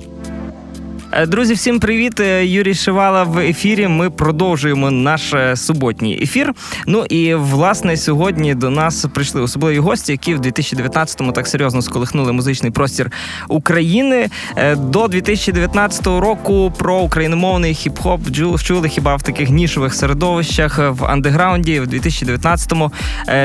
Е, друзі, всім привіт! Е, Юрій Шивала в ефірі. Ми продовжуємо наш е, суботній ефір. Ну і власне сьогодні до нас прийшли особливі гості, які в 2019-му так серйозно сколихнули музичний простір України. До 2019 року про україномовний хіп-хоп чули хіба в таких нішових середовищах в андеграунді. В 2019-му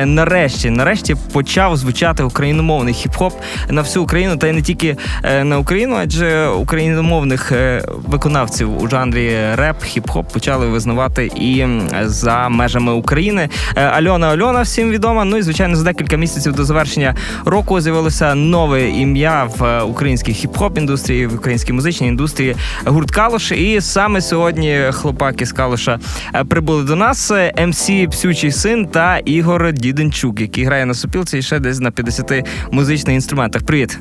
нарешті нарешті почав звучати україномовний хіп-хоп на всю Україну, та й не тільки на Україну, адже україномовних. Е, виконавців у жанрі реп, хіп-хоп почали визнавати і за межами України. Е, Альона Альона всім відома. Ну і звичайно, за декілька місяців до завершення року з'явилося нове ім'я в українській хіп-хоп індустрії, в українській музичній індустрії гурт Калуш. І саме сьогодні хлопаки з Калуша е, прибули до нас. МС Псючий син та Ігор Діденчук, який грає на супілці і ще десь на 50 музичних інструментах. Привіт.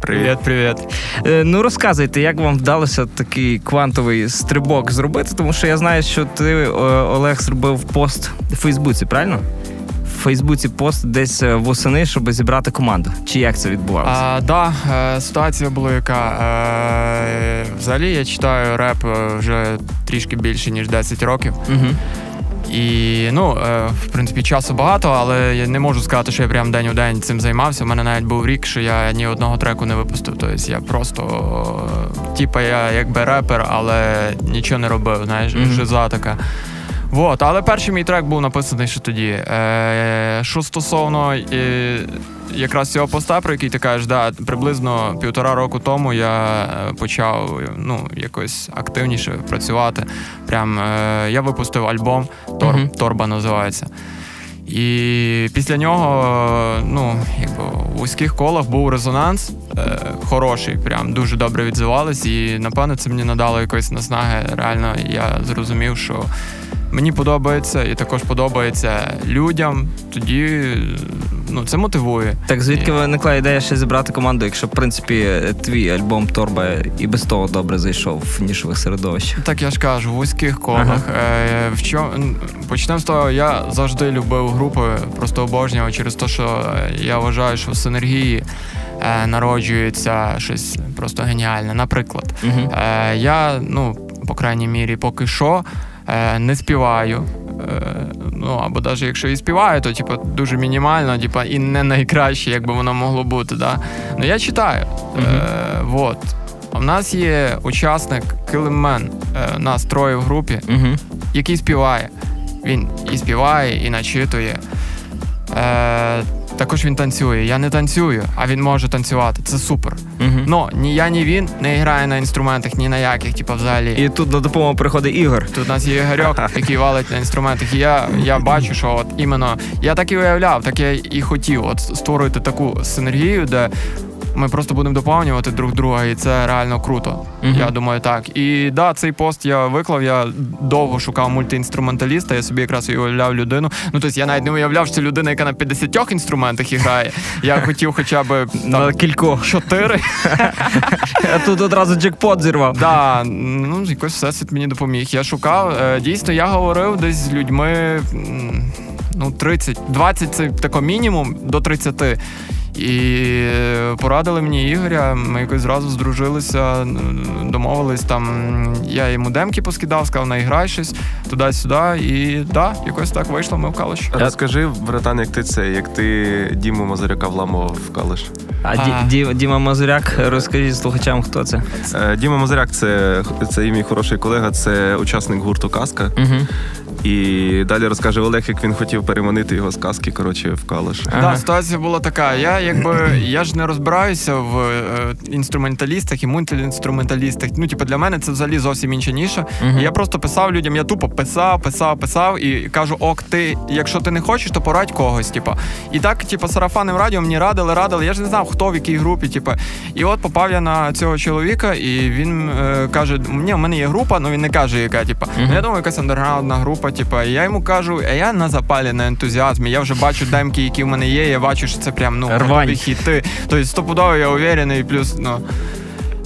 Привіт, привіт. Е, ну розказуйте, як вам вдалося такий квантовий стрибок зробити, тому що я знаю, що ти Олег зробив пост в Фейсбуці, правильно? В Фейсбуці пост десь е, восени, щоб зібрати команду. Чи як це відбувалося? Так, да, е, ситуація була яка. Взагалі я читаю реп вже трішки більше ніж 10 років. Угу. І ну, е, в принципі, часу багато, але я не можу сказати, що я прям день у день цим займався. У мене навіть був рік, що я ні одного треку не випустив. Тобто я просто, типа, я якби репер, але нічого не робив. Знаєш, mm-hmm. жиза така. Вот, але перший мій трек був написаний ще тоді. Е, Що стосовно е, якраз цього поста, про який ти кажеш, да, приблизно півтора року тому я е, почав ну, якось активніше працювати. Прям е, я випустив альбом Тор, uh-huh. Торба називається. І після нього, ну, якби в вузьких колах був резонанс е, хороший, прям дуже добре відзивались. І напевно це мені надало якоїсь наснаги. Реально я зрозумів, що мені подобається і також подобається людям. Тоді ну це мотивує. Так звідки виникла ідея ще зібрати команду, якщо в принципі твій альбом Торба і без того добре зайшов в нішових середовищах? Так я ж кажу, в вузьких колах. Ага. Е, в чому почнемо з того, я завжди любив групи, просто обожнював через те, що я вважаю, що в синергії. Е, народжується щось просто геніальне. Наприклад, uh е, я, ну, по крайній мірі, поки що е, не співаю. Е, ну або навіть якщо і співаю, то типу, дуже мінімально, типу, і не найкраще, як би воно могло бути. Да? Ну я читаю. Mm-hmm. Е, вот. У нас є учасник Килиммен, е, нас троє в групі, mm-hmm. який співає. Він і співає, і начитує. Е, також він танцює. Я не танцюю, а він може танцювати. Це супер. Угу. Ну ні я, ні він не грає на інструментах, ні на яких, типу, взагалі. І тут на допомогу приходить Ігор. Тут у нас є Ігорьок, який валить на інструментах. І я я бачу, що от іменно я так і уявляв, так я і хотів от створити таку синергію, де ми просто будемо доповнювати друг друга, і це реально круто. Uh-huh. Я думаю, так. І да, цей пост я виклав. Я довго шукав мультиінструменталіста. Я собі якраз уявляв людину. Ну тобто я навіть не уявляв, що це людина, яка на 50 інструментах грає. Я хотів хоча б на кількох чотири. А тут одразу джекпот зірвав. Да, ну якось всесвіт мені допоміг. Я шукав. Е, дійсно, я говорив десь з людьми. Ну, 30, 20 це тако мінімум до 30. І порадили мені Ігоря. Ми якось зразу здружилися, домовились там. Я йому демки поскидав, сказав, наіграй щось туди-сюди. І да, якось так вийшло. Ми в Калиш. Розкажи, братан, як ти це, як ти Діму Мазуряка вламував в Калиш. А, а. Ді, Діма Мазуряк, розкажіть слухачам, хто це? Е, Діма Мазуряк це це і мій хороший колега, це учасник гурту Казка. Угу. І далі розкаже Олег, як він хотів переманити його з казки, коротше, в калиш. Ага. Да, ситуація була така. Я якби я ж не розбираюся в е, інструменталістах і мультиінструменталістах. Ну, типу, для мене це взагалі зовсім інша ніша. Угу. Я просто писав людям, я тупо писав, писав, писав і кажу: ок, ти, якщо ти не хочеш, то порадь когось. Типу. І так, типу, сарафанним радіо мені радили, радили. Я ж не знав, хто в якій групі. Типу. І от попав я на цього чоловіка, і він е, каже: Ні, у мене є група, ну, він не каже, яка типу. Угу. Ну, я думаю, якась андерграундна група типа, я йому кажу, а я на запалі на ентузіазмі. Я вже бачу демки, які в мене є. Я бачу, що це прям ну хіти. Тобто стопудово я уверений, плюс ну.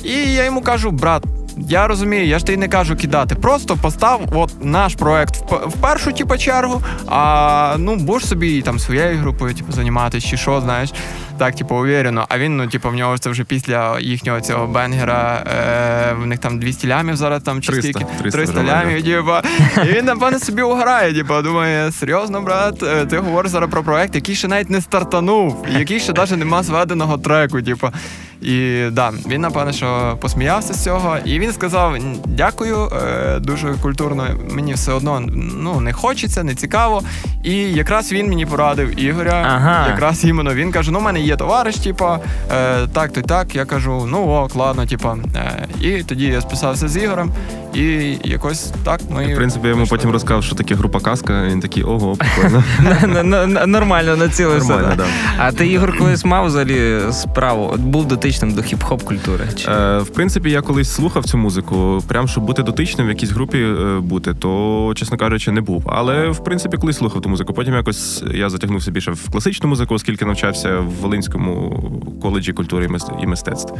І я йому кажу, брат. Я розумію, я ж тобі не кажу кидати. Просто постав от наш проект в, в першу типу, чергу, а ну будеш собі там своєю групою типу, займатися чи що, знаєш. так, типу, увірено. А він, ну, типу, в нього це вже після їхнього цього бенгера. Е, в них там 200 лямів зараз там чи 300, стільки? 300 300 лямів, типа. І він, напевно, собі угорає, типу, думає, серйозно, брат, е, ти говориш зараз про проект, який ще навіть не стартанув, який ще навіть нема зведеного треку, типу. І да, він напевно, що посміявся з цього, і він сказав: дякую, е, дуже культурно. Мені все одно ну не хочеться, не цікаво. І якраз він мені порадив Ігоря. Ага. Якраз іменно він каже: ну, у мене є товариш, типа, е, так, то й так. Я кажу, ну ок, ладно, типа. Е, і тоді я списався з Ігорем, і якось так ми. В принципі, я йому потім розказав, що таке група казка. Він такий, ого, прикольно. Нормально націлився. А ти, Ігор, колись мав взагалі справу? Був дотичним до хіп-хоп культури? Чи? Е, в принципі, я колись слухав цю музику. Прям щоб бути дотичним в якійсь групі е, бути, то, чесно кажучи, не був. Але в принципі, колись слухав ту музику. Потім якось я затягнувся більше в класичну музику, оскільки навчався в Волинському коледжі культури і мистецтв.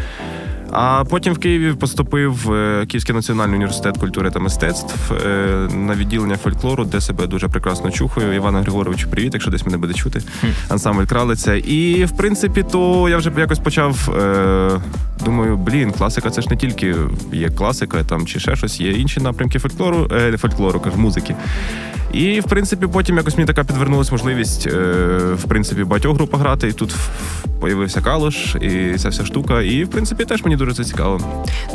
А потім в Києві поступив в е, Київський національний університет культури та мистецтв е, на відділення фольклору, де себе дуже прекрасно чухаю. Івана Григоровичу, привіт, якщо десь мене буде чути. Ансамбль кралиця. І в принципі, то я вже якось почав. Е, думаю, блін, класика це ж не тільки є класика там чи ще щось, є інші напрямки фольклору, е, фольклору, кажу, музики. І в принципі, потім якось мені така підвернулася можливість е, в принципі багатьох групах грати. І тут появився калош, і ця вся штука. І в принципі теж мені дуже це цікаво.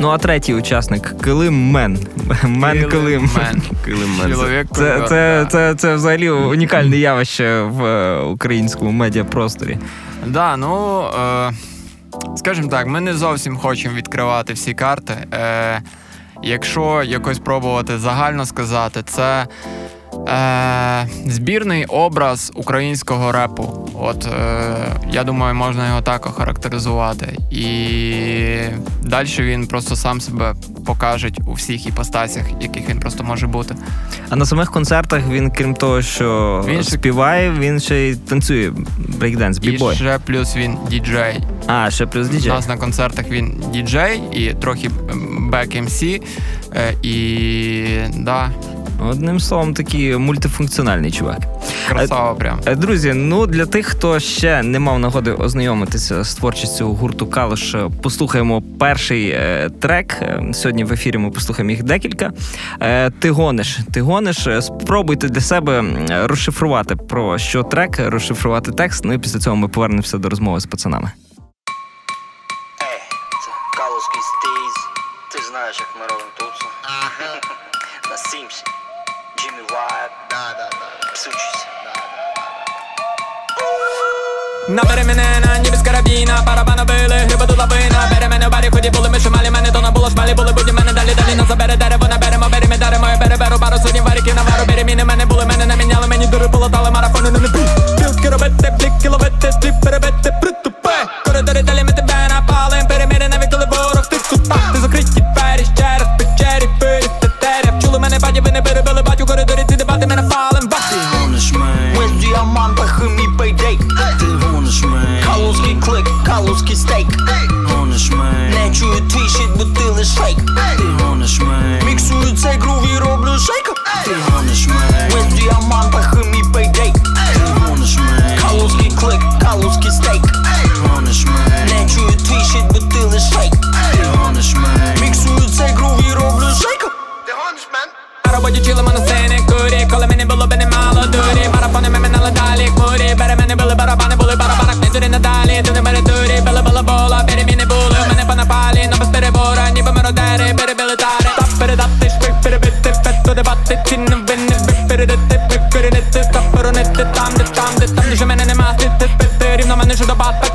Ну а третій учасник Килим Мен. Мен Килим. Килим мен. Це, це, це, це взагалі унікальне явище в е, українському медіапросторі. Да, ну е, скажімо так, ми не зовсім хочемо відкривати всі карти. Е, якщо якось пробувати загально сказати, це е, збірний образ українського репу. От е, я думаю, можна його так охарактеризувати. І далі він просто сам себе покаже у всіх іпостасях, яких він просто може бути. А на самих концертах він, крім того, що Він співає, він ще й танцює брейкденс, І ще плюс він діджей. А, ще плюс У нас на концертах він діджей і трохи бек MC. Е, І да, Одним словом, такий мультифункціональний чувак. красава прям. Е, Друзі, ну для тих, хто ще не мав нагоди ознайомитися з творчістю гурту Калош, е, послухаємо перший е, трек. Е, Сьогодні в ефірі ми послухаємо їх декілька. Е, Ти гониш. Ти гониш. Е, Спробуйте для себе розшифрувати про що трек, розшифрувати текст. Ну і після цього ми повернемося до розмови з пацанами. Псучись. Набери мене на ніби з карабіна, барабана били, гриба тут лавина Бере мене в барі, ході були ми шумалі, мене то не було шмалі, були будні мене далі, далі нас забере дерево, наберемо, бери ми даримо, я бере, беру пару сотні варіків на вару, бері міни, мене були, мене не міняли, мені дури полотали, марафони, не не пі Білки робити, бліки ловити, сліп перебити, притупе Коридори далі ми тебе напалим, переміри навіть коли ворог ти тут Ти закриті двері, ще раз, печері, пирі, тетеря. Вчули мене баді, ви не перебили калузький about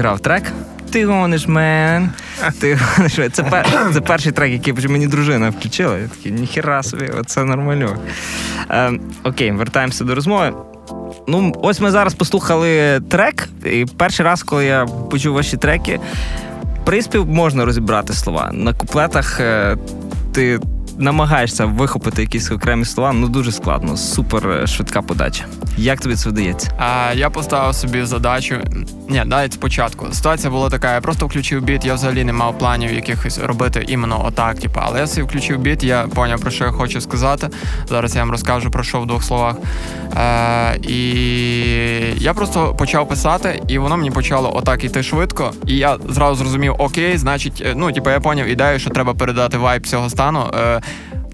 Зіграв трек. Ти гониш, мен. Ти що, це, пер, це перший трек, який мені дружина включила. Я такий, ніхіра собі, оце нормально. Е, окей, вертаємося до розмови. Ну, ось ми зараз послухали трек, і перший раз, коли я почув ваші треки, приспів можна розібрати слова. На куплетах е, ти намагаєшся вихопити якісь окремі слова, ну дуже складно, супер е, швидка подача. Як тобі це вдається? А я поставив собі задачу. Ні, навіть спочатку. Ситуація була така: я просто включив біт, я взагалі не мав планів якихось робити іменно отак. Типу, але я собі включив біт, я поняв, про що я хочу сказати. Зараз я вам розкажу про що в двох словах. Е, і я просто почав писати, і воно мені почало отак іти швидко. І я зразу зрозумів, окей, значить, е, ну, типу, я поняв ідею, що треба передати вайб цього стану. Е,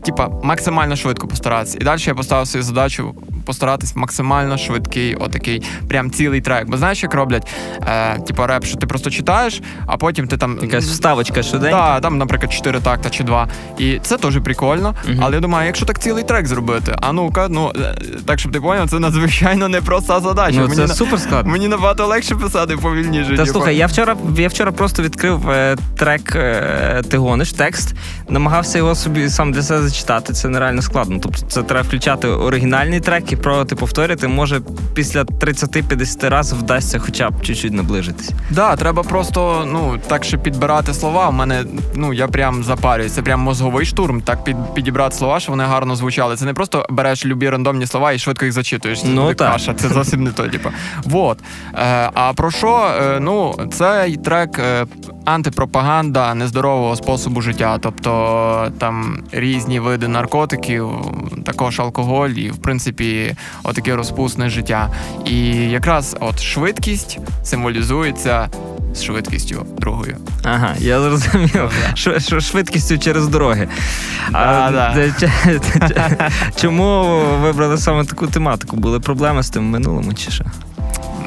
Типа максимально швидко постаратися. І далі я поставив собі задачу постаратись максимально швидкий, отакий, прям цілий трек. Бо знаєш, як роблять, е, типа реп, що ти просто читаєш, а потім ти там Якась вставочка швиденька? Так, там, наприклад, 4 такта чи 2. І це теж прикольно. Мгм. Але я думаю, якщо так цілий трек зробити, а ну-ка, ну е, так, щоб ти поняв, це надзвичайно непроста задача. Ну, мені, це на- супер складно. мені набагато легше писати повільніше. Та типу. слухай, я вчора, я вчора просто відкрив е, трек е, Ти гониш, текст, намагався його собі сам для себе зачитати. Це нереально складно. Тобто це треба включати оригінальний трек і пробувати повторити. Може, після 30-50 разів вдасться хоча б чуть-чуть наближитись. Да, треба просто ну так ще підбирати слова. У мене ну я прям запарююсь. Це прям мозговий штурм. Так під, підібрати слова, щоб вони гарно звучали. Це не просто береш любі рандомні слова і швидко їх зачитуєш. Це Ну, так. каша. Це зовсім не то. Типу. Вот. Е, а про що? Е, ну, цей трек е, антипропаганда нездорового способу життя. Тобто там різні види наркотиків, також алкоголь, і в принципі отаке розпусне життя. І якраз от швидкість символізується з швидкістю другою. Ага, я зрозумів. Що швидкістю через дороги. Да, да. ч- ч- Чому вибрали саме таку тематику? Були проблеми з тим в минулому чи що?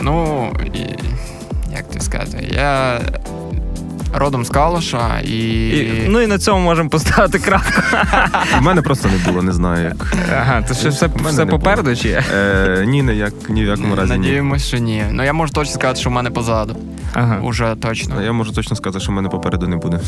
Ну, і, як тобі сказати, я родом з Калуша і. І, ну і на цьому можемо поставити крапку. У мене просто не було, не знаю як. Ага, то що все, все попереду чи? Е, ні, не як ні в якому разі. Ні. Що ні. Ну я можу точно сказати, що в мене позаду. Ага. Уже точно. Я можу точно сказати, що в мене попереду не буде.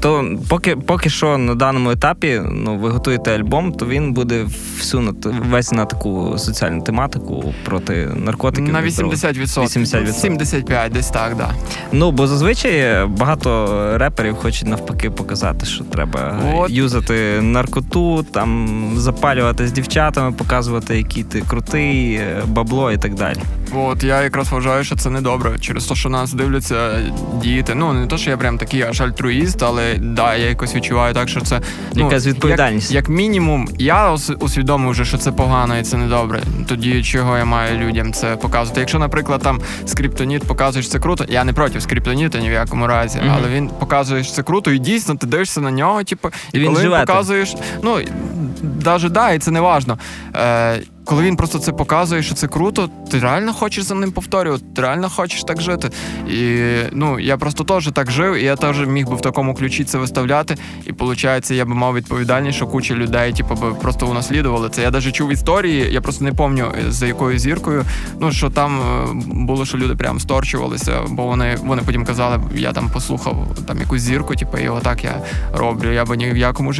То поки, поки що на даному етапі ну, ви готуєте альбом, то він буде всю на весь на таку соціальну тематику проти наркотиків. На 80%. 80%. 75, десь так, да. Ну, бо зазвичай багато реперів хочуть навпаки показати, що треба От. юзати наркоту, там запалювати з дівчатами, показувати, який ти крутий, е, бабло і так далі. От я якраз вважаю, що це не добре. Через те, що нас дивляться діти. Ну не то, що я прям такий аж альтруїст, але да, я якось відчуваю так, що це ну, Якась відповідальність. Як, як мінімум, я усвідомив вже, що це погано і це не добре. Тоді чого я маю людям це показувати? Якщо, наприклад, там скриптоніт показуєш це круто, я не проти скриптоніта ні в якому разі, Мгм. але він показує що це круто, і дійсно ти дивишся на нього, типу, і Він коли живе він показуєш, ну навіть да, і це не важно. Е, коли він просто це показує, що це круто, ти реально хочеш за ним повторювати, ти реально хочеш так жити. І ну я просто теж так жив, і я теж міг би в такому ключі це виставляти. І виходить, я би мав відповідальність, що куча людей, типу, би просто унаслідували це. Я навіть чув історії, я просто не пам'ятаю за якою зіркою. Ну що там е, було, що люди прям сторчувалися, бо вони вони потім казали, я там послухав там якусь зірку, типу, і отак я роблю. Я би ні в якому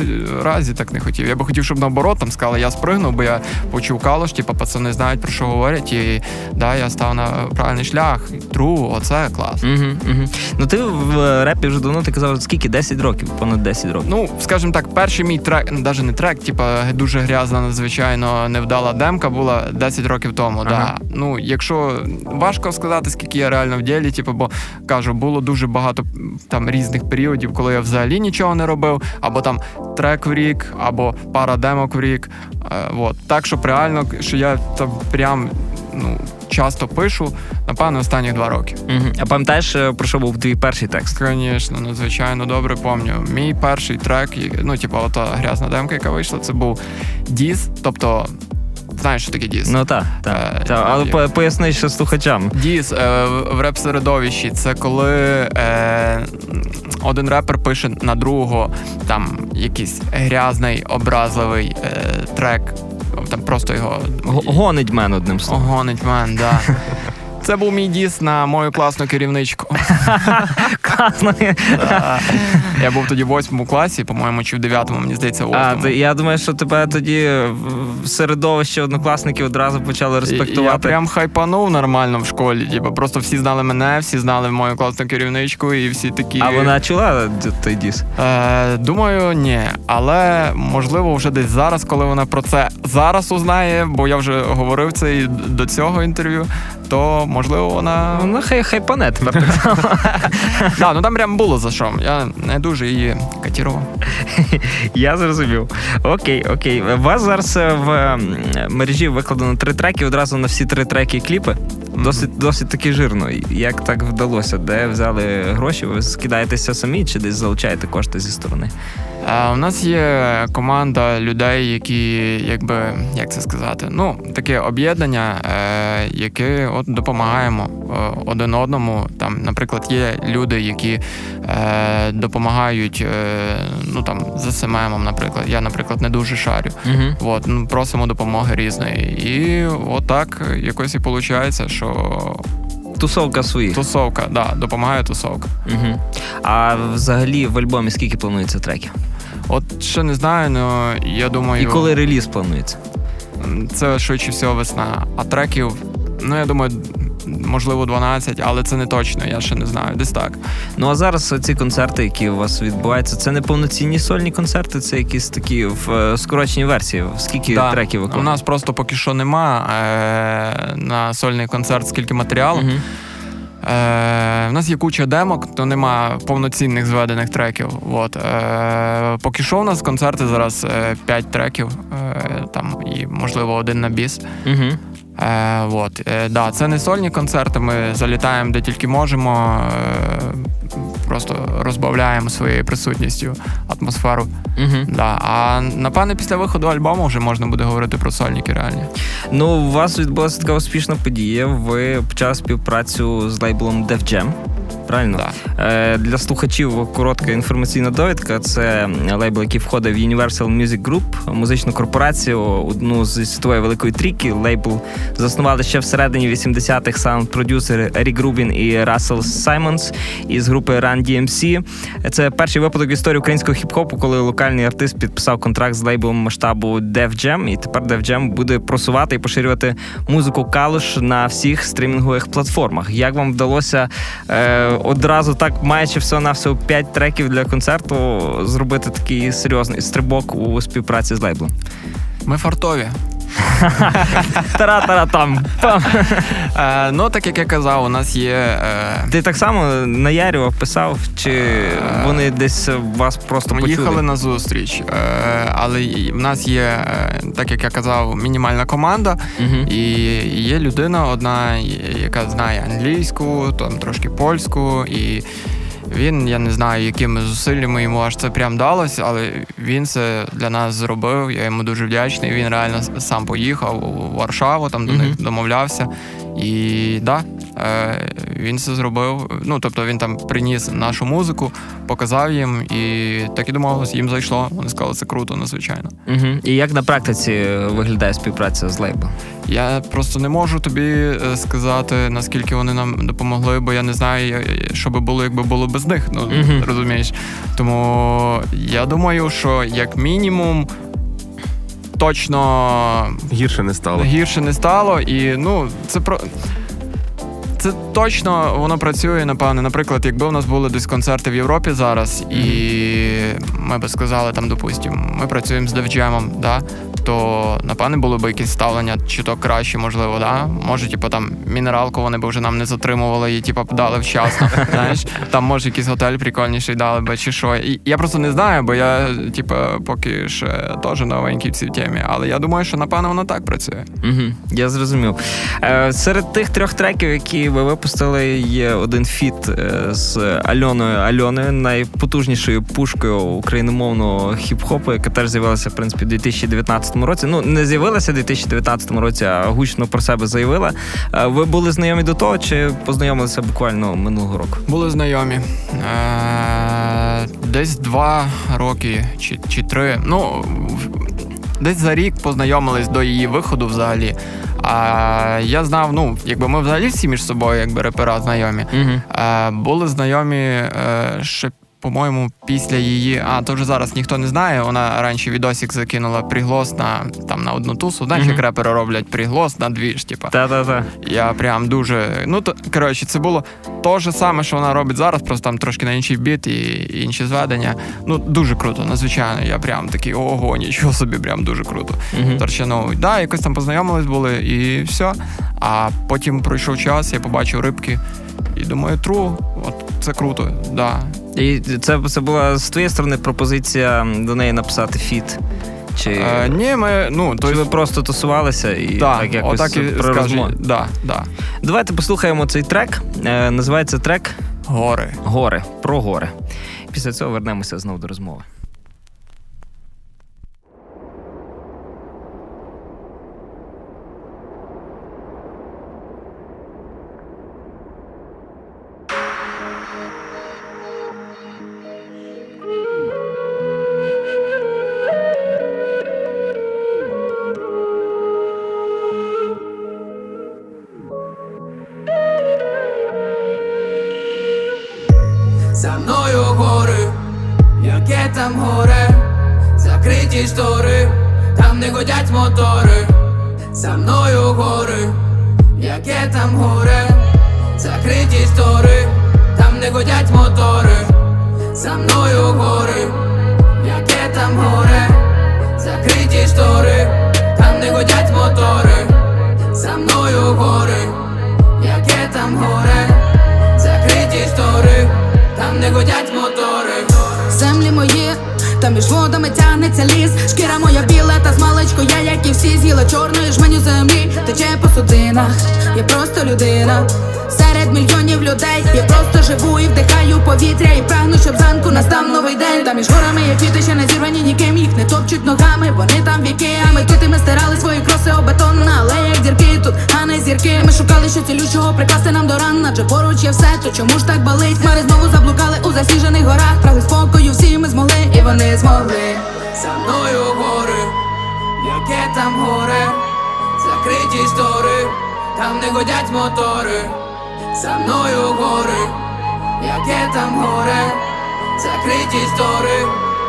разі так не хотів. Я би хотів, щоб наоборот там сказали, я спригнув, бо я почув калош, типу, пацани знають про що говорять, і да, я став на правильний шлях. Тру, оце клас. Угу, угу. Ну ти в репі вже давно ти казав, скільки? 10 років, понад 10 років. Ну, скажімо так, перший мій трек, навіть не трек, типа дуже грязна, надзвичайно невдала демка була 10 років тому. Ага. Да. Ну, якщо важко сказати, скільки я реально в ділі, типу, бо кажу, було дуже багато там різних періодів, коли я взагалі нічого не робив, або там трек в рік, або пара демок в рік. Е, вот. Так, щоб реально, що я там прям ну, часто пишу, напевно, останні два роки. Угу. А пам'ятаєш, е, про що був твій перший текст? Звісно, надзвичайно добре пам'ятаю. Мій перший трек, ну, типу, ота грязна демка, яка вийшла, це був Діз. Тобто, знаєш, що таке Діз? Ну так, так. Е, Та, але є. по- поясни ще слухачам. Діз е, в в реп-середовищі це коли е, один репер пише на другого там якийсь грязний, образливий е, трек. Там просто його Гонить мен одним словом. Гонить мен, да. Це був мій діс на мою класну керівничку. Класно. Я був тоді в восьмому класі, по-моєму, чи в дев'ятому, мені здається, в восьмому. я думаю, що тебе тоді в середовище однокласників одразу почали респектувати. Я прям хайпанув нормально в школі. Типу, просто всі знали мене, всі знали мою класну керівничку, і всі такі. А вона чула той діс? Е, думаю, ні. Але можливо, вже десь зараз, коли вона про це зараз узнає, бо я вже говорив це і до цього інтерв'ю, то можливо вона. Ну, хай хайпане тепер. Да, ну там прям було за що. Я не дуже її катірував. Я зрозумів. Окей, окей. У вас зараз е, в мережі викладено три треки, одразу на всі три треки кліпи. Досить, досить таки жирно. Як так вдалося? Де взяли гроші? Ви скидаєтеся самі чи десь залучаєте кошти зі сторони? Е, у нас є команда людей, які, якби, як це сказати, ну, таке об'єднання, е, яке от допомагаємо е, один одному. Там, наприклад, є люди, які е, допомагають е, ну, там, за СММом, наприклад. Я, наприклад, не дуже шарю. Угу. От, ну, просимо допомоги різної. І отак якось і виходить, що Тусовка своїх. тусовка, да, допомагає тусовка. Угу. А взагалі в альбомі скільки планується треків? От ще не знаю, але я думаю. І коли реліз планується? Це швидше всього весна. А треків, ну я думаю, можливо, 12, але це не точно, я ще не знаю. Десь так. Ну а зараз ці концерти, які у вас відбуваються, це не повноцінні сольні концерти, це якісь такі в е, скороченій версії. Скільки Да. треків У нас просто поки що нема е- на сольний концерт скільки матеріалу. Мгм. Е, в нас є куча демок, то нема повноцінних зведених треків. От. Е, поки що у нас концерти зараз 5 треків, е, там і, можливо, один на біс. Мгм. Е, от. Е, да, це не сольні концерти, ми залітаємо де тільки можемо, е, просто розбавляємо своєю присутністю атмосферу. Угу. Да. А напевне, після виходу альбому вже можна буде говорити про сольники реальні. Ну, у вас відбулася така успішна подія. Ви почали співпрацю з лейблом Def Jam. Правильно? Да. Е, для слухачів коротка інформаційна довідка. Це лейбл, який входить в Universal Music Group, музичну корпорацію, одну з світової великої трійки. Лейбл заснували ще всередині 80-х саунд-продюсери Ерік Рубін і Рассел Саймонс із групи Run DMC. Це перший випадок в історії українського хіп-хопу, коли локальний артист підписав контракт з лейблом масштабу Def Jam, і тепер Def Jam буде просувати і поширювати музику Калуш на всіх стрімінгових платформах. Як вам вдалося е, одразу так, маючи всього на всього 5 треків для концерту, зробити такий серйозний стрибок у співпраці з лейблом? Ми фартові. Тара-тара там. Е, ну, так як я казав, у нас є. Е, Ти так само наярював, писав, чи вони десь вас просто почули? їхали на зустріч, е, але в нас є, е, так як я казав, мінімальна команда, і є людина одна, яка знає англійську, там трошки польську, і він, я не знаю, якими зусиллями йому аж це прям далося, але він це для нас зробив. Я йому дуже вдячний. Він реально сам поїхав у Варшаву, там до них домовлявся. І да, він це зробив. Ну, тобто він там приніс нашу музику, показав їм, і так і домовилось, їм зайшло. Вони сказали, це круто, надзвичайно. Угу. І як на практиці виглядає співпраця з лейблом? Я просто не можу тобі е, сказати, наскільки вони нам допомогли, бо я не знаю, що би було, якби було без них. Ну Мгм. розумієш. Тому я думаю, що як мінімум. Точно Гірше не стало. гірше не стало, і ну це про. Це точно воно працює, напевне. Наприклад, якби у нас були десь концерти в Європі зараз, і ми би сказали там, допустимо, ми працюємо з девджемом, да, то напевне було б якесь ставлення, чи то краще, можливо, да. Може, типу, там мінералку вони б вже нам не затримували і типу, дали вчасно. Знаєш, там може якийсь готель прикольніший дали би, чи що. І я просто не знаю, бо я, типу, поки ще теж новенький в цій темі. Але я думаю, що напевно воно так працює. Угу. Я зрозумів. Е, серед тих трьох треків, які ви випустили, є один фіт е, з Альоною Альоною, найпотужнішою пушкою україномовного хіп-хопу, яка теж з'явилася в принципі у 2019 році. Ну не з'явилася у 2019 році, а гучно про себе заявила. Е, ви були знайомі до того, чи познайомилися буквально минулого року? Були знайомі. Е, десь два роки чи, чи три. Ну, десь за рік познайомились до її виходу взагалі. А я знав, ну, якби ми взагалі всі між собою, якби репера знайомі. Угу. Були знайомі е, ще, по-моєму, після її. А, то вже зараз ніхто не знає. Вона раніше відосик закинула приглас на там на одну тусу. Знаєш, Мгм. як репери роблять приглас на дві ж, типа. Та-та-та. Я прям дуже. Ну, то, коротше, це було те ж саме, що вона робить зараз, просто там трошки на інший біт і інші зведення. Ну, дуже круто, надзвичайно. Я прям такий, ого, нічого собі, прям дуже круто. Мгм. Торчановий. Да, якось там познайомились були і все. А потім пройшов час, я побачив рибки і думаю, тру, от це круто, да. І це, це була з твоєї сторони пропозиція до неї написати фіт. Чи, Е, ні, ми, ну, то ви просто тусувалися і да, так якось отак і про скажи, да, да. Давайте послухаємо цей трек. Е, називається трек Гори. Гори. Про гори. Після цього вернемося знову до розмови. Серед мільйонів людей я просто живу і вдихаю повітря І прагну, щоб зранку настав новий день. Та між горами є квіти, ще не зірвані ніким Їх не топчуть ногами, вони там віки. А ми тут і ми стирали свої кроси об бетон На алеях зірки тут, а не зірки. Ми шукали, що цілющого прикласти нам до ран Адже поруч є все, то чому ж так болить? Хмари знову заблукали у засніжених горах Прагли спокою, всі ми змогли, і вони змогли. За мною гори, яке там горе, закриті штори, там не годять мотори, за мною гори, яке там горе, закриті штори,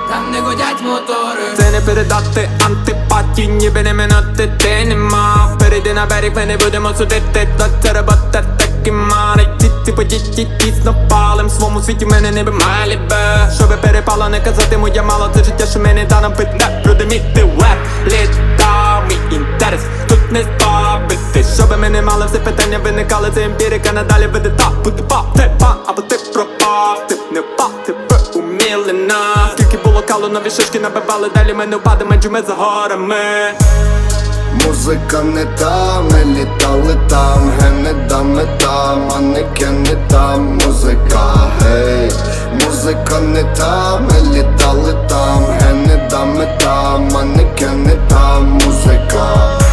там не годять мотори. Це не передати антипатії, ніби не минути ти нема. Перейди на берег, ми не будемо судити, то це робота так і має Ці подіті тісно палим, в своєму світі мене не би малі би Щоби перепало, не казати моя мало, це життя, що мені дано питне Продиміти веб, літа, мій інтерес. Тут не Щоби ми не мали все питання виникали, це емпірика надалі веде так. Бути пап, ти пан, або ти пропав, ти не впав, ти уміли нас. Скільки було калу, нові шишки набивали, далі ми не впадемо, адже ми за горами. Музика не та, ми літали там, ге не там, манекен не там, музика, гей, музика не та, ми літали там, ге не дами там, манекен не там, музика.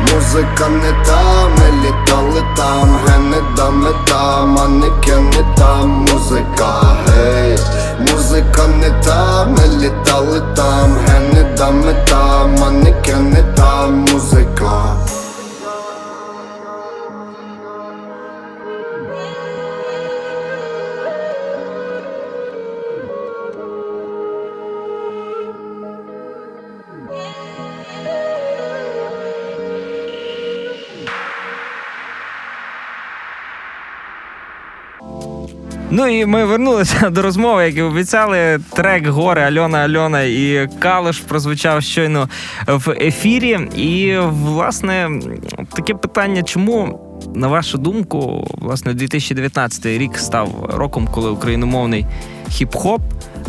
Музика не та, ми літали там, ге не дами там, музика, гей, музика не та, ми літали там, ге не дами там, манекен не там, музика. Ну і ми вернулися до розмови, як і обіцяли. Трек Гори Альона Альона і Калуш прозвучав щойно в ефірі. І, власне, таке питання, чому, на вашу думку, власне, 2019 рік став роком, коли україномовний хіп-хоп.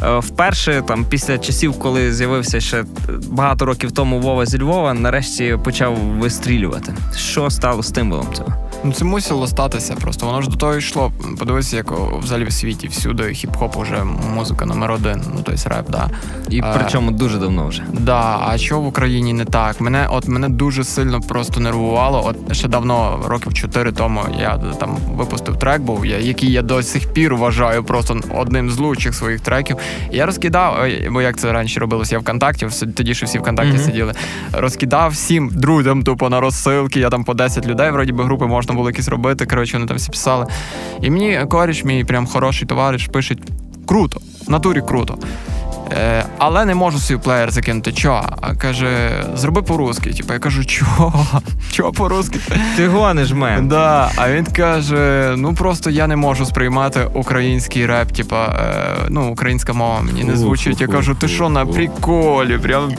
е, Вперше, там, після часів, коли з'явився ще багато років тому Вова зі Львова, нарешті почав вистрілювати. Що стало стимулом цього? Ну, це мусило статися просто. Воно ж до того йшло. Подивися, як взагалі в світі всюди хіп-хоп уже музика номер один, ну тобто реп, да. І Е, причому дуже давно вже. Да, а що в Україні не так? Мене от мене дуже сильно просто нервувало. От ще давно, років чотири тому, я там випустив трек, був я, який я до сих пір вважаю просто одним з лучших своїх треків. Я розкидав, бо як це раніше робилось, я ВКонтакті, тоді ще всі ВКонтакті Мгм. сиділи. Розкидав всім друзям, тупо на розсилки. Я там по 10 людей, вроді би групи можна було якісь робити. Коротше, вони там всі писали. І мені коріш, мій прям хороший товариш, пише: круто, в натурі круто. Е, але не можу свій плеєр закинути. Чо? А каже, зроби по-русски. Типу, я кажу, чо? Чо по-русски? Ти гониш мен. Да, а він каже: ну просто я не можу сприймати український реп, типа, е, ну, українська мова мені не звучить. Я кажу, ти що на приколі? Прям,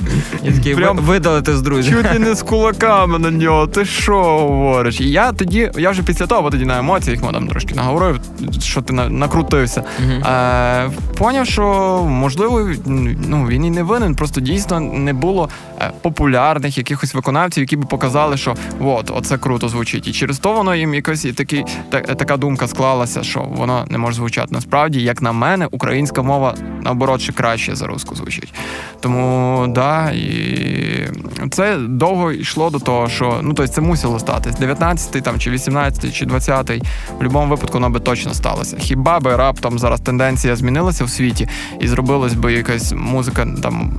такий прям ви- видалити з друзів. чуть ли не з кулаками на нього. Ти що говориш? І я тоді, я вже після того, бо тоді на емоціях там трошки наговорив, що ти на- накрутився. Е, поняв, що можливо, ну він і не винен, просто дійсно не було е, популярних якихось виконавців, які б показали, що от, оце круто звучить. І через то воно їм якось і такий, та, така думка склалася, що воно не може звучати. Насправді, як на мене, українська мова наоборот ще краще за русську звучить. Тому да, і це довго йшло до того, що ну тобто це мусило статись. 19-й там чи 18-й, чи 20-й, в будь-якому випадку воно би точно сталося. Хіба би раптом зараз тенденція змінилася в світі і зробилась би якась музика там.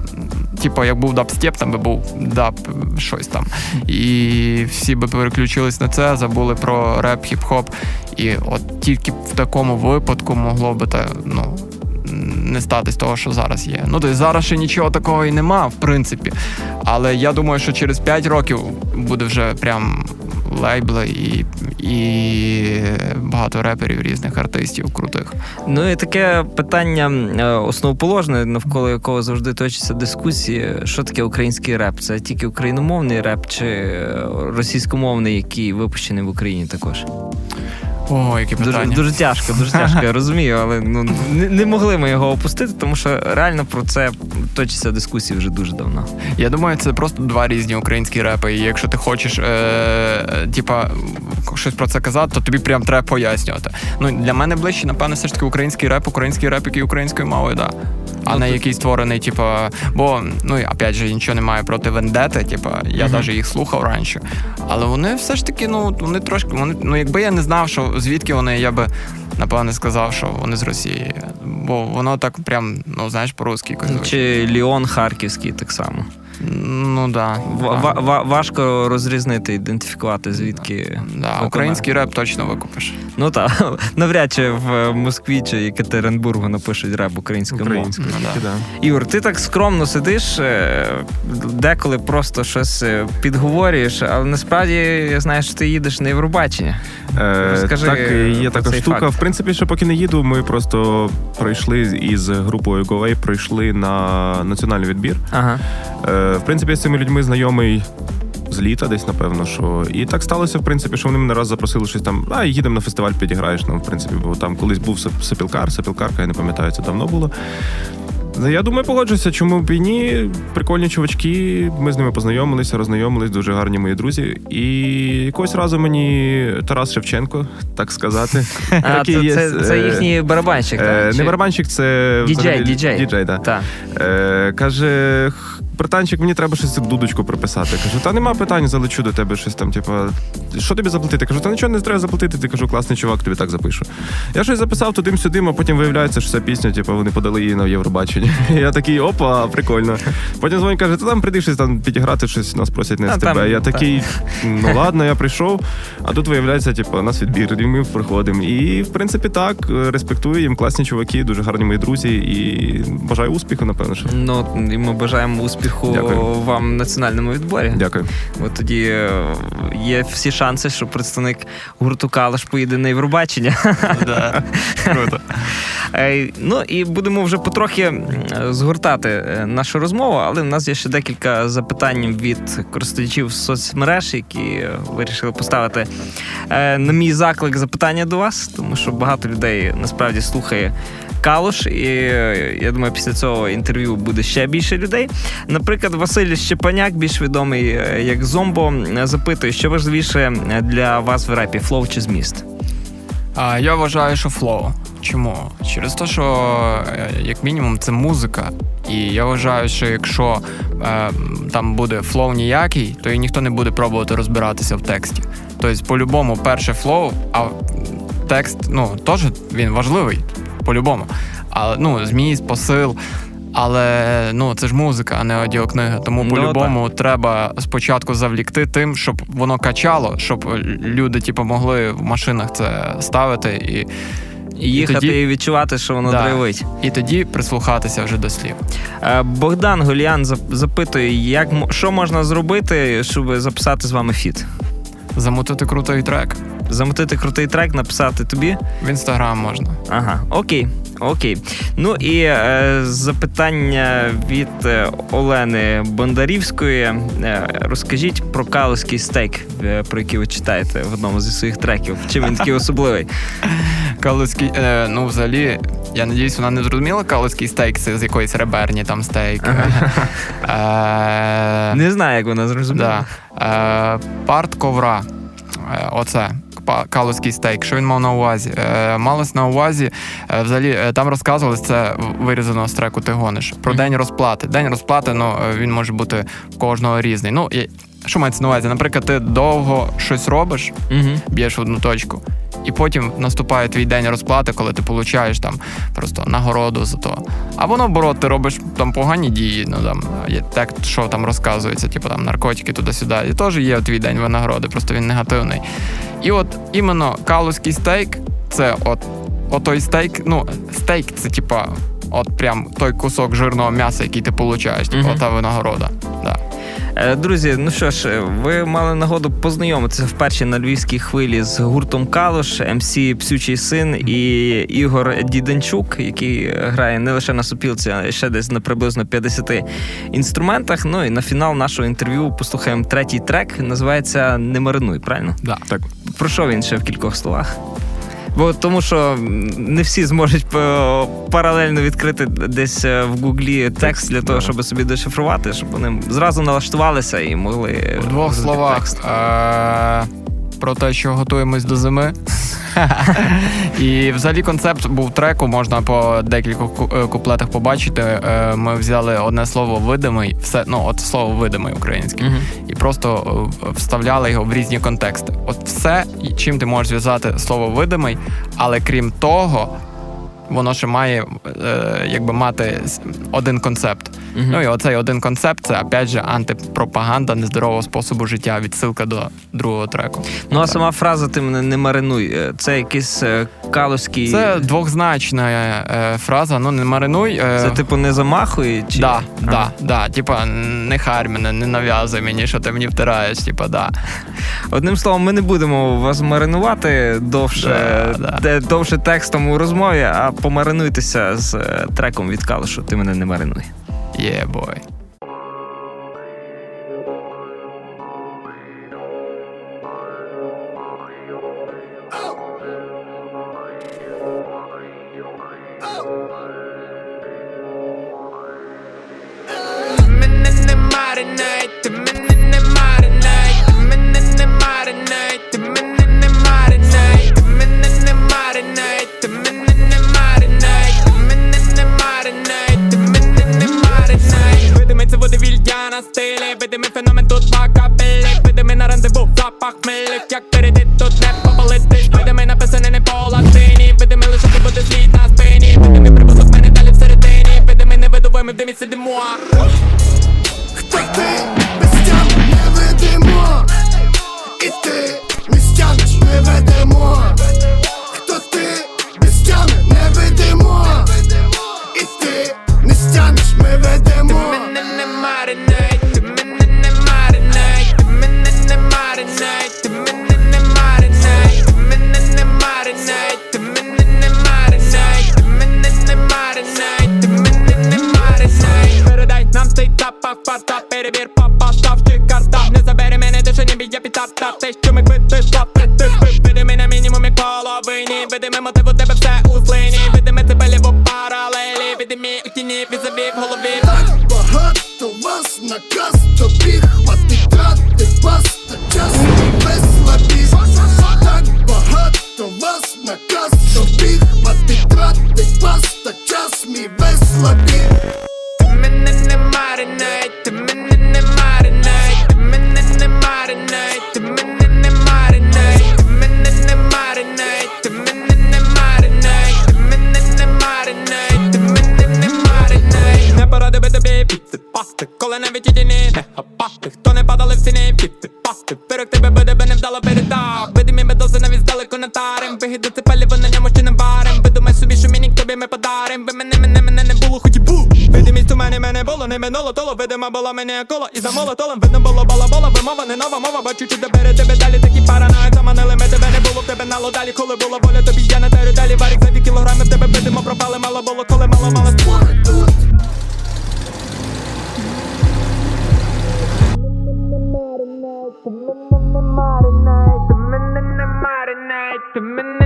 Типу, як був дабстеп, там би був даб, щось там. І всі би переключились на це, забули про реп, хіп-хоп. І от тільки в такому випадку могло би та, ну, не статись того, що зараз є. Ну, тобто зараз ще нічого такого і нема, в принципі. Але я думаю, що через 5 років буде вже прям лейбли і, і багато реперів, різних артистів крутих. Ну і таке питання е, основоположне, навколо якого завжди точаться дискусії. Що таке український реп? Це тільки україномовний реп чи е, російськомовний, який випущений в Україні також? О, які Дуже, питання. дуже тяжко, дуже тяжко, я розумію, але ну не, не могли ми його опустити, тому що реально про це точаться дискусії вже дуже давно. Я думаю, це просто два різні українські репи. І якщо ти хочеш е, типа, щось про це казати, то тобі прям треба пояснювати. Ну, для мене ближче, напевно, все ж таки український реп, український реп, який українською мовою, да. А Ну, не то- який створений, типа, бо ну і, опять же, нічого немає проти вендети, типа, я навіть їх слухав раніше. Але вони все ж таки, ну вони трошки, вони, ну якби я не знав, що звідки вони, я би напевне сказав, що вони з Росії. Бо воно так прям, ну знаєш, по-русски. Чи Ліон Харківський так само. Ну да. Ва- важко розрізнити, ідентифікувати, звідки. Да, український реп точно викупиш. Ну так, навряд чи в Москві чи Екатеринбургу напишуть реп українською мовою. Ну, да. Ігор, ти так скромно сидиш, е, деколи просто щось е, підговорюєш, але насправді я знаю, що ти їдеш на Євробачення. Е, Розкажи так, є про така цей штука. факт. В принципі, ще поки не їду, ми просто пройшли із групою GoWay, пройшли на національний відбір. Ага. Е, в принципі, я з цими людьми знайомий. З літа десь, напевно, що. І так сталося, в принципі, що вони мене раз запросили щось там, а їдемо на фестиваль, підіграєш. Ну, в принципі, бо там колись був сапілкар, сапілкарка, я не пам'ятаю, це давно було. Ну, Я думаю, погоджуся, чому б і ні. Прикольні чувачки. Ми з ними познайомилися, роззнайомились, дуже гарні мої друзі. І якогось разу мені Тарас Шевченко, так сказати. А, це, є, це, це е, їхній барабанщик. Е, так? не Чи- барабанщик, це Діджей, діджей. діджей да. Так. Е, каже, «Х, братанчик, мені треба щось дудочку приписати. Кажу, та нема питань, залечу до тебе щось там, типу, що тобі заплатити? Кажу, та нічого не треба заплатити. Ти кажу, класний чувак, тобі так запишу. Я щось записав тудим-сюдим, а потім виявляється, що ця пісня, типу, вони подали її на Євробачення. Я такий, опа, прикольно. Потім дзвонить, каже, та там прийди щось там підіграти, щось нас просять не з тебе. Я такий, ну ладно, я прийшов, а тут виявляється, типу, нас відбір, і ми приходимо. І в принципі так, респектую їм, класні чуваки, дуже гарні мої друзі, і бажаю успіху, напевно. Що. Ну, і ми бажаємо успіху Дякую. вам в національному відборі. Дякую. Бо тоді е, є всі шанси, що представник гурту Калаш поїде на Євробачення. Да. Круто. Е, Ну і будемо вже потрохи згортати е, нашу розмову, але в нас є ще декілька запитань від користувачів соцмереж, які вирішили поставити на мій заклик запитання до вас, тому що багато людей насправді слухає Калуш. І е, я думаю, після цього інтерв'ю буде ще більше людей. Наприклад, Василь Щепаняк, більш відомий е, як Зомбо, е, запитує, що важливіше для вас в репі флоу чи зміст? А я вважаю, що флоу. Чому? Через те, що е, як мінімум це музика. І я вважаю, що якщо е, там буде флоу ніякий, то і ніхто не буде пробувати розбиратися в тексті. Тобто, по-любому, перше флоу, а текст, ну, теж він важливий, по-любому. Але ну, зміст, посил. Але ну це ж музика, а не аудіокнига. Тому Ну, по-любому треба спочатку завлікти тим, щоб воно качало, щоб люди, типу, могли в машинах це ставити і. І їхати тоді- і відчувати, що воно Да. драйвить. І тоді прислухатися вже до слів. Е, Богдан Голіан зап- запитує, як що можна зробити, щоб записати з вами фіт? Замутити крутий трек. Замотити крутий трек, написати тобі. В інстаграм можна. Ага, окей. Окей. Ну і е, запитання від е, Олени Бондарівської. Е, розкажіть про калузький стейк, е, про який ви читаєте в одному зі своїх треків. Чим він такий особливий? Калицький, е, ну взагалі, я надіюсь, вона не зрозуміла калицький стейк це з якоїсь реберні там стейк. Е, Не знаю, як вона зрозуміла. Да. Е, парт ковра. Оце. Калузький стейк, що він мав на увазі? Е, малось на увазі, е, взагалі, е, там розказували це вирізано з треку Ти гониш. Про день розплати. День розплати, ну, він може бути в кожного різний. Ну, і, що мається на увазі? Наприклад, ти довго щось робиш, б'єш в одну точку, і потім наступає твій день розплати, коли ти получаєш там просто нагороду за то. Або наоборот, ти робиш там погані дії, ну там є так, що там розказується, типу там наркотики туди-сюди. І теж є твій день винагороди, просто він негативний. І от іменно калузький стейк це от, отой стейк, ну, стейк це типа. От прям той кусок жирного м'яса, який ти получаєш, типу, Мгм. та винагорода. Да. Е, Друзі, ну що ж, ви мали нагоду познайомитися вперше на львівській хвилі з гуртом Калуш, MC Псючий син і Ігор Діденчук, який грає не лише на сопілці, а ще десь на приблизно 50 інструментах. Ну і на фінал нашого інтерв'ю послухаємо третій трек. Називається Не маринуй, правильно? Да. Так. Про що він ще в кількох словах? Бо тому, що не всі зможуть паралельно відкрити десь е, в гуглі текст для того, щоб собі дешифрувати, щоб вони зразу налаштувалися і могли В двох словах текст. Про те, що готуємось до зими. І взагалі концепт був треку, можна по декількох е, куплетах побачити. Е, Ми взяли одне слово видимий, все ну от слово видимий українське, і просто е, вставляли його в різні контексти. От все, чим ти можеш зв'язати слово видимий, але крім того. Воно ще має е, якби мати один концепт. Мгм. Ну і оцей один концепт це опять же антипропаганда нездорового способу життя, відсилка до другого треку. Ну а Так. сама фраза ти мене не маринуй. е, Це якийсь е, калузький. Це двохзначна е, фраза. Ну не маринуй. Е, Це типу не замахуй чи Да, да, да. Типа, не харь мене, не нав'язуй мені, що ти мені втираєш. Типа, да. Одним словом, ми не будемо вас маринувати довше, Да, да. довше текстом у розмові, а помаринуйтеся з е, треком від Калушу. Ти мене не маринуй. Є, бой. pata паліво на ньому ще не варим. Видумай собі, що мінік тобі ми подарим. Ви мене, мене, мене не було, хоч і бу Видимість у мене, мене було, не минуло толо Видима була мені коло, і за молотолом Видно було балабола, вимова, не нова мова. Бачу, чи добере тебе далі, такі параноїд Заманили ми тебе, не було в тебе нало далі Коли була воля, тобі я не дарю далі. Варік за дві кілограми в тебе видимо пропали. Мало було, коли мало, мало Marinate, marinate, marinate, Marinate,